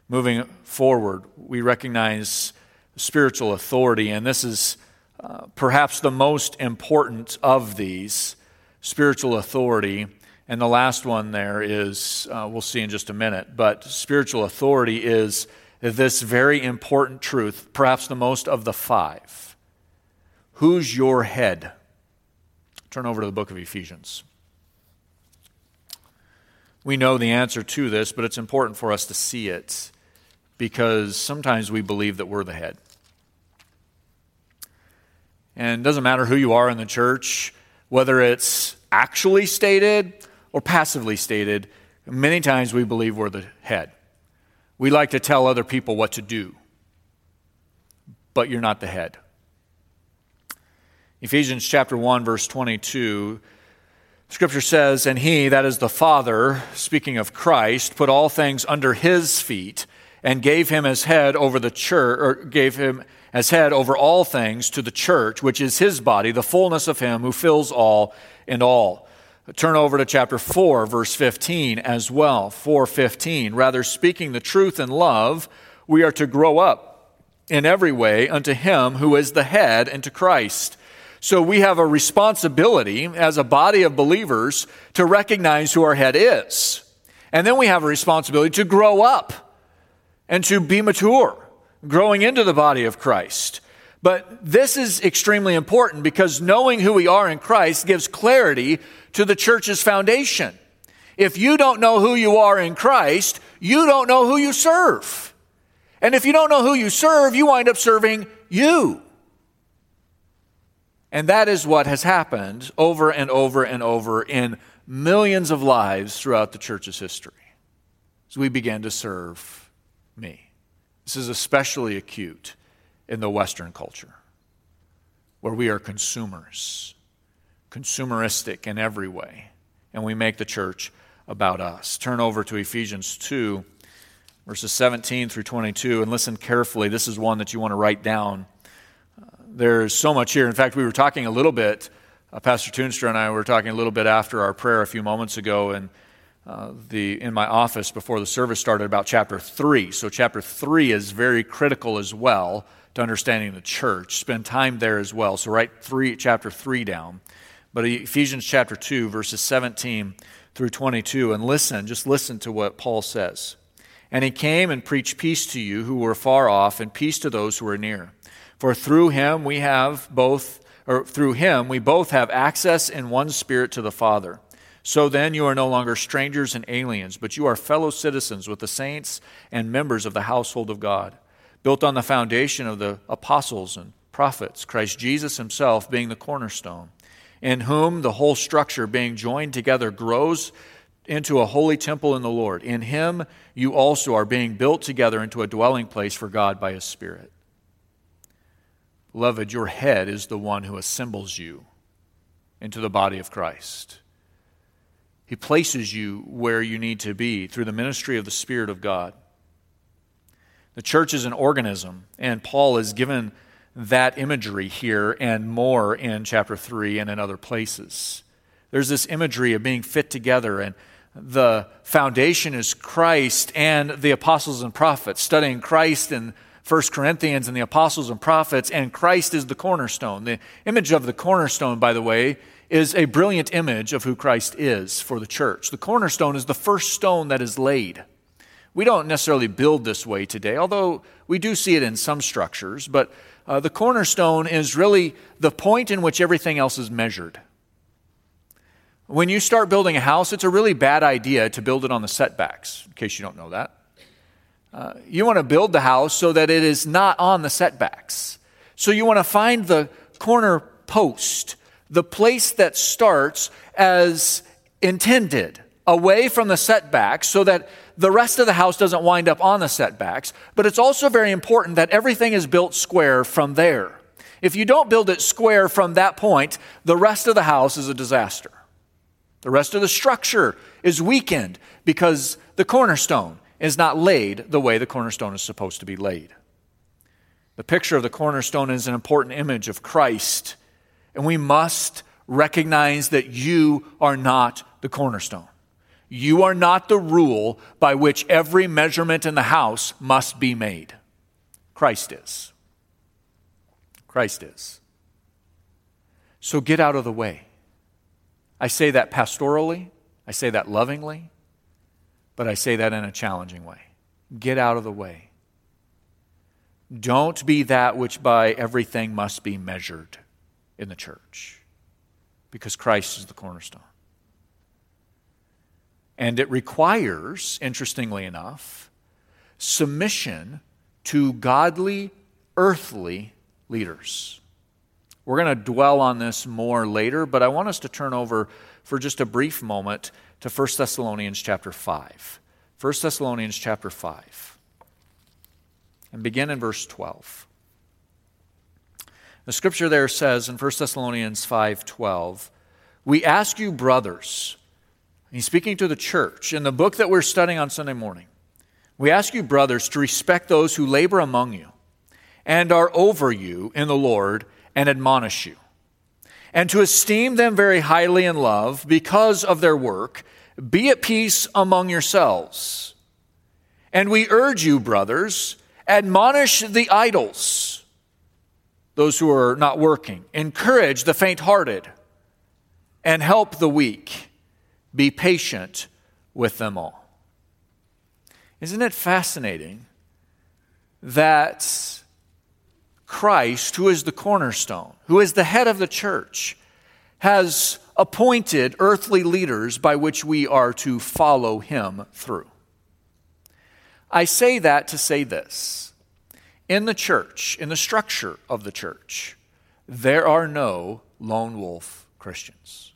Moving forward, we recognize spiritual authority, and this is perhaps the most important of these spiritual authority. And the last one there is, uh, we'll see in just a minute, but spiritual authority is this very important truth, perhaps the most of the five. Who's your head? Turn over to the book of Ephesians. We know the answer to this, but it's important for us to see it because sometimes we believe that we're the head. And it doesn't matter who you are in the church, whether it's actually stated or passively stated, many times we believe we're the head. We like to tell other people what to do, but you're not the head. Ephesians chapter 1 verse 22 Scripture says, And he, that is the Father, speaking of Christ, put all things under his feet and gave him his head over the church, or gave him as head over all things to the church, which is his body, the fullness of him who fills all in all. Turn over to chapter 4, verse 15 as well. 415. Rather, speaking the truth in love, we are to grow up in every way unto him who is the head, and to Christ. So we have a responsibility as a body of believers to recognize who our head is. And then we have a responsibility to grow up and to be mature, growing into the body of Christ. But this is extremely important because knowing who we are in Christ gives clarity to the church's foundation. If you don't know who you are in Christ, you don't know who you serve. And if you don't know who you serve, you wind up serving you. And that is what has happened over and over and over in millions of lives throughout the church's history as we began to serve me. This is especially acute in the Western culture, where we are consumers, consumeristic in every way, and we make the church about us. Turn over to Ephesians 2, verses 17 through 22, and listen carefully. This is one that you want to write down there's so much here. In fact, we were talking a little bit, uh, Pastor Toonstra and I were talking a little bit after our prayer a few moments ago in, uh, the, in my office before the service started about chapter 3. So, chapter 3 is very critical as well to understanding the church. Spend time there as well. So, write three, chapter 3 down. But Ephesians chapter 2, verses 17 through 22, and listen, just listen to what Paul says. And he came and preached peace to you who were far off, and peace to those who were near. For through him we have both, or through him we both have access in one spirit to the Father. So then you are no longer strangers and aliens, but you are fellow citizens with the saints and members of the household of God, built on the foundation of the apostles and prophets, Christ Jesus himself being the cornerstone, in whom the whole structure being joined together grows into a holy temple in the Lord. In him you also are being built together into a dwelling place for God by his Spirit. Beloved, your head is the one who assembles you into the body of Christ. He places you where you need to be through the ministry of the Spirit of God. The church is an organism, and Paul has given that imagery here and more in chapter 3 and in other places. There's this imagery of being fit together, and the foundation is Christ and the apostles and prophets, studying Christ and 1 Corinthians and the apostles and prophets, and Christ is the cornerstone. The image of the cornerstone, by the way, is a brilliant image of who Christ is for the church. The cornerstone is the first stone that is laid. We don't necessarily build this way today, although we do see it in some structures, but uh, the cornerstone is really the point in which everything else is measured. When you start building a house, it's a really bad idea to build it on the setbacks, in case you don't know that. Uh, you want to build the house so that it is not on the setbacks. So you want to find the corner post, the place that starts as intended, away from the setbacks, so that the rest of the house doesn't wind up on the setbacks. But it's also very important that everything is built square from there. If you don't build it square from that point, the rest of the house is a disaster. The rest of the structure is weakened because the cornerstone is not laid the way the cornerstone is supposed to be laid. The picture of the cornerstone is an important image of Christ, and we must recognize that you are not the cornerstone. You are not the rule by which every measurement in the house must be made. Christ is. Christ is. So get out of the way. I say that pastorally, I say that lovingly, but I say that in a challenging way. Get out of the way. Don't be that which by everything must be measured in the church, because Christ is the cornerstone. And it requires, interestingly enough, submission to godly, earthly leaders. We're going to dwell on this more later, but I want us to turn over for just a brief moment to 1 Thessalonians chapter 5. 1 Thessalonians chapter 5. And begin in verse 12. The scripture there says in 1 Thessalonians 5:12, "We ask you brothers, he's speaking to the church in the book that we're studying on Sunday morning. We ask you brothers to respect those who labor among you and are over you in the Lord and admonish you, and to esteem them very highly in love because of their work. Be at peace among yourselves. And we urge you, brothers, admonish the idols, those who are not working, encourage the faint hearted, and help the weak. Be patient with them all. Isn't it fascinating that Christ, who is the cornerstone, who is the head of the church, has appointed earthly leaders by which we are to follow him through. I say that to say this. In the church, in the structure of the church, there are no lone wolf Christians.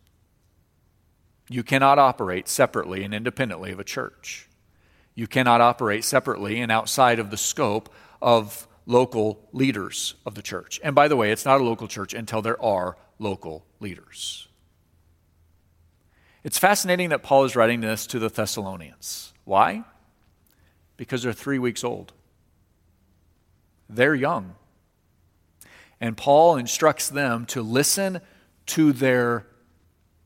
You cannot operate separately and independently of a church. You cannot operate separately and outside of the scope of local leaders of the church. And by the way, it's not a local church until there are local leaders. It's fascinating that Paul is writing this to the Thessalonians. Why? Because they're three weeks old. They're young. And Paul instructs them to listen to their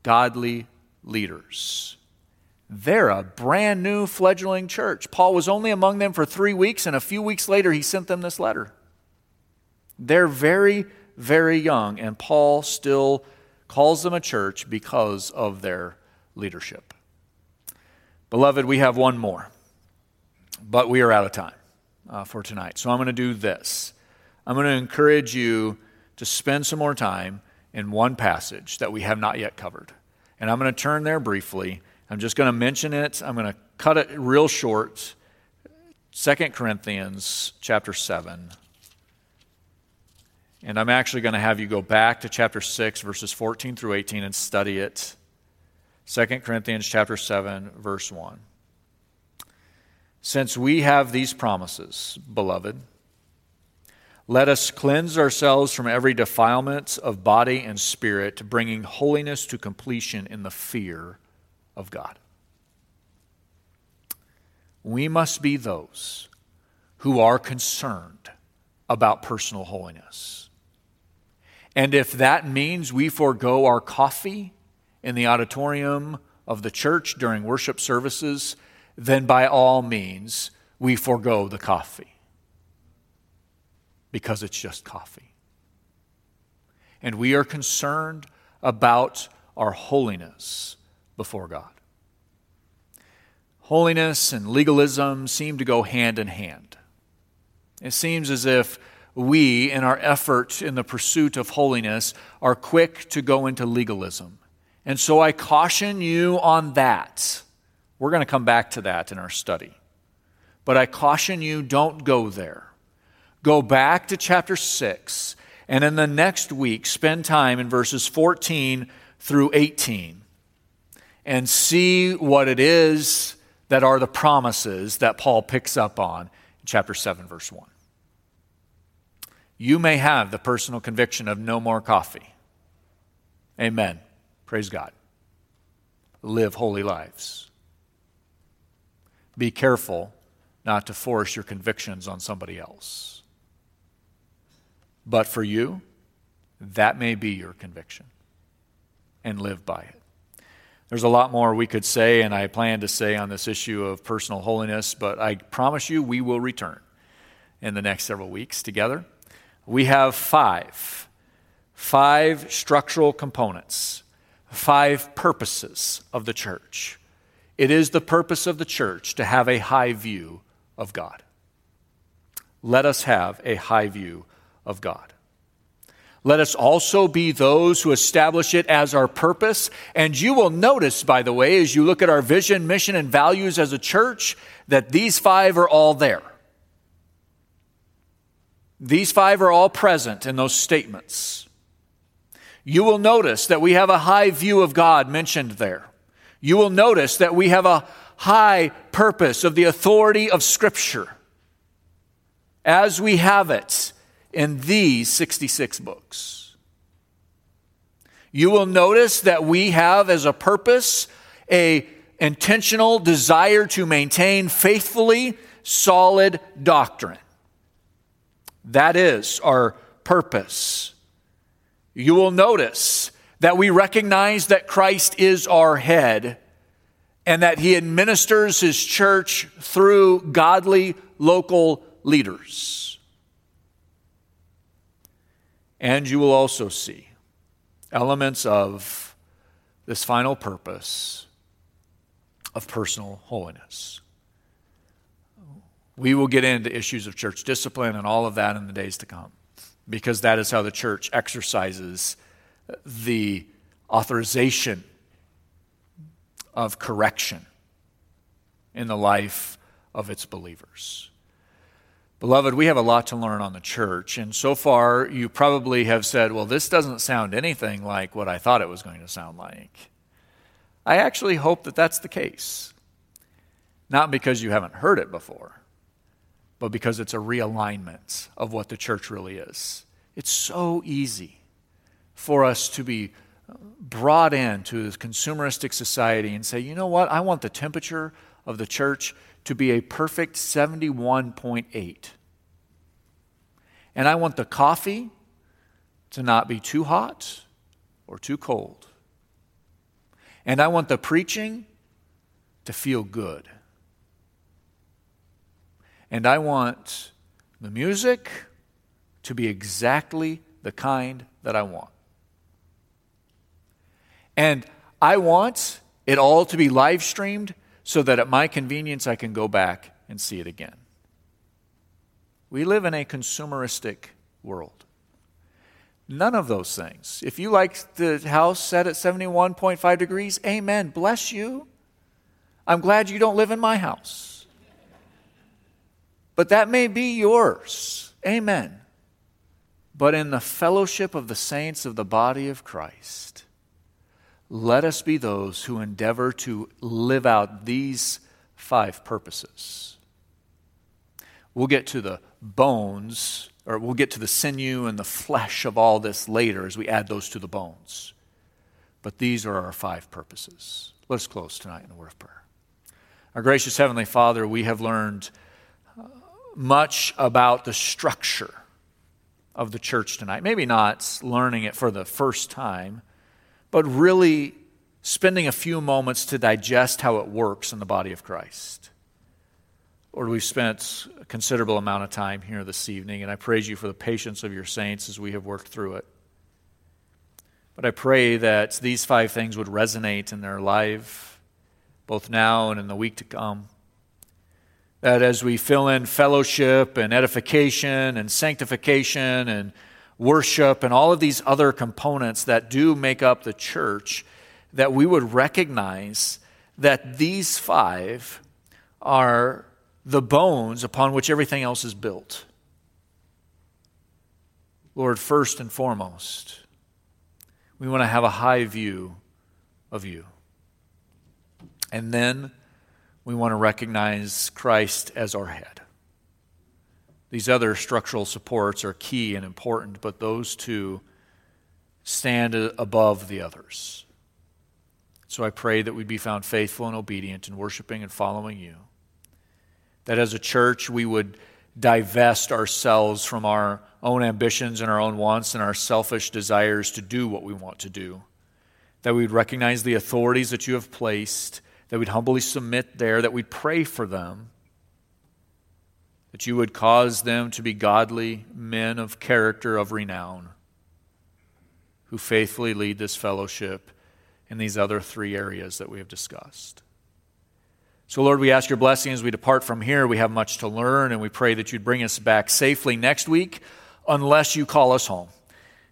godly leaders. They're a brand new fledgling church. Paul was only among them for three weeks, and a few weeks later, he sent them this letter. They're very, very young, and Paul still calls them a church because of their leadership. Beloved, we have one more, but we are out of time uh, for tonight. So I'm going to do this I'm going to encourage you to spend some more time in one passage that we have not yet covered. And I'm going to turn there briefly I'm just going to mention it. I'm going to cut it real short. 2 Corinthians chapter 7. And I'm actually going to have you go back to chapter 6, verses 14 through 18, and study it. 2 Corinthians chapter 7, verse 1. Since we have these promises, beloved, let us cleanse ourselves from every defilement of body and spirit, bringing holiness to completion in the fear of God. We must be those who are concerned about personal holiness. And if that means we forego our coffee in the auditorium of the church during worship services, then by all means, we forego the coffee because it's just coffee. And we are concerned about our holiness before God. Holiness and legalism seem to go hand in hand. It seems as if we, in our effort in the pursuit of holiness, are quick to go into legalism. And so I caution you on that. We're going to come back to that in our study. But I caution you don't go there. Go back to chapter 6, and in the next week, spend time in verses 14 through 18 and see what it is that are the promises that Paul picks up on in chapter 7, verse 1. You may have the personal conviction of no more coffee. Amen. Praise God. Live holy lives. Be careful not to force your convictions on somebody else. But for you, that may be your conviction. And live by it. There's a lot more we could say, and I plan to say on this issue of personal holiness, but I promise you we will return in the next several weeks together. We have five, five structural components, five purposes of the church. It is the purpose of the church to have a high view of God. let us have a high view of God. Let us also be those who establish it as our purpose. And you will notice, by the way, as you look at our vision, mission, and values as a church, that these five are all there. These five are all present in those statements. You will notice that we have a high view of God mentioned there. You will notice that we have a high purpose of the authority of Scripture as we have it in these 66 books. You will notice that we have as a purpose a intentional desire to maintain faithfully solid doctrine. That is our purpose. You will notice that we recognize that Christ is our head and that he administers his church through godly local leaders. And you will also see elements of this final purpose of personal holiness. We will get into issues of church discipline and all of that in the days to come because that is how the church exercises the authorization of correction in the life of its believers. Beloved, we have a lot to learn on the church, and so far you probably have said, well, this doesn't sound anything like what I thought it was going to sound like. I actually hope that that's the case. Not because you haven't heard it before, but because it's a realignment of what the church really is. It's so easy for us to be brought into this consumeristic society and say, you know what, I want the temperature of the church to be a perfect 71.8. And I want the coffee to not be too hot or too cold. And I want the preaching to feel good. And I want the music to be exactly the kind that I want. And I want it all to be live streamed so that at my convenience I can go back and see it again. We live in a consumeristic world. None of those things. If you like the house set at 71.5 degrees, amen. Bless you. I'm glad you don't live in my house. But that may be yours. Amen. But in the fellowship of the saints of the body of Christ, let us be those who endeavor to live out these five purposes. We'll get to the bones or we'll get to the sinew and the flesh of all this later as we add those to the bones. But these are our five purposes. Let us close tonight in a word of prayer. Our gracious Heavenly Father, we have learned uh, much about the structure of the church tonight. Maybe not learning it for the first time, but really spending a few moments to digest how it works in the body of Christ. Lord, we've spent a considerable amount of time here this evening, and I praise you for the patience of your saints as we have worked through it. But I pray that these five things would resonate in their life, both now and in the week to come. That as we fill in fellowship and edification and sanctification and worship and all of these other components that do make up the church, that we would recognize that these five are the bones upon which everything else is built. Lord, first and foremost, we want to have a high view of you. And then we want to recognize Christ as our head. These other structural supports are key and important, but those two stand above the others. So I pray that we'd be found faithful and obedient in worshiping and following you that as a church we would divest ourselves from our own ambitions and our own wants and our selfish desires to do what we want to do. That we would recognize the authorities that you have placed, that we'd humbly submit there, that we'd pray for them, that you would cause them to be godly men of character, of renown, who faithfully lead this fellowship in these other three areas that we have discussed. So, Lord, we ask your blessing as we depart from here. We have much to learn, and we pray that you'd bring us back safely next week, unless you call us home.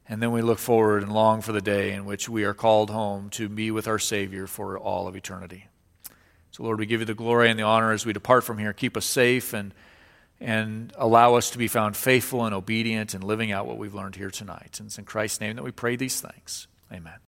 And then we look forward and long for the day in which we are called home to be with our Savior for all of eternity. So, Lord, we give you the glory and the honor as we depart from here. Keep us safe and, and allow us to be found faithful and obedient and living out what we've learned here tonight. And it's in Christ's name that we pray these things. Amen.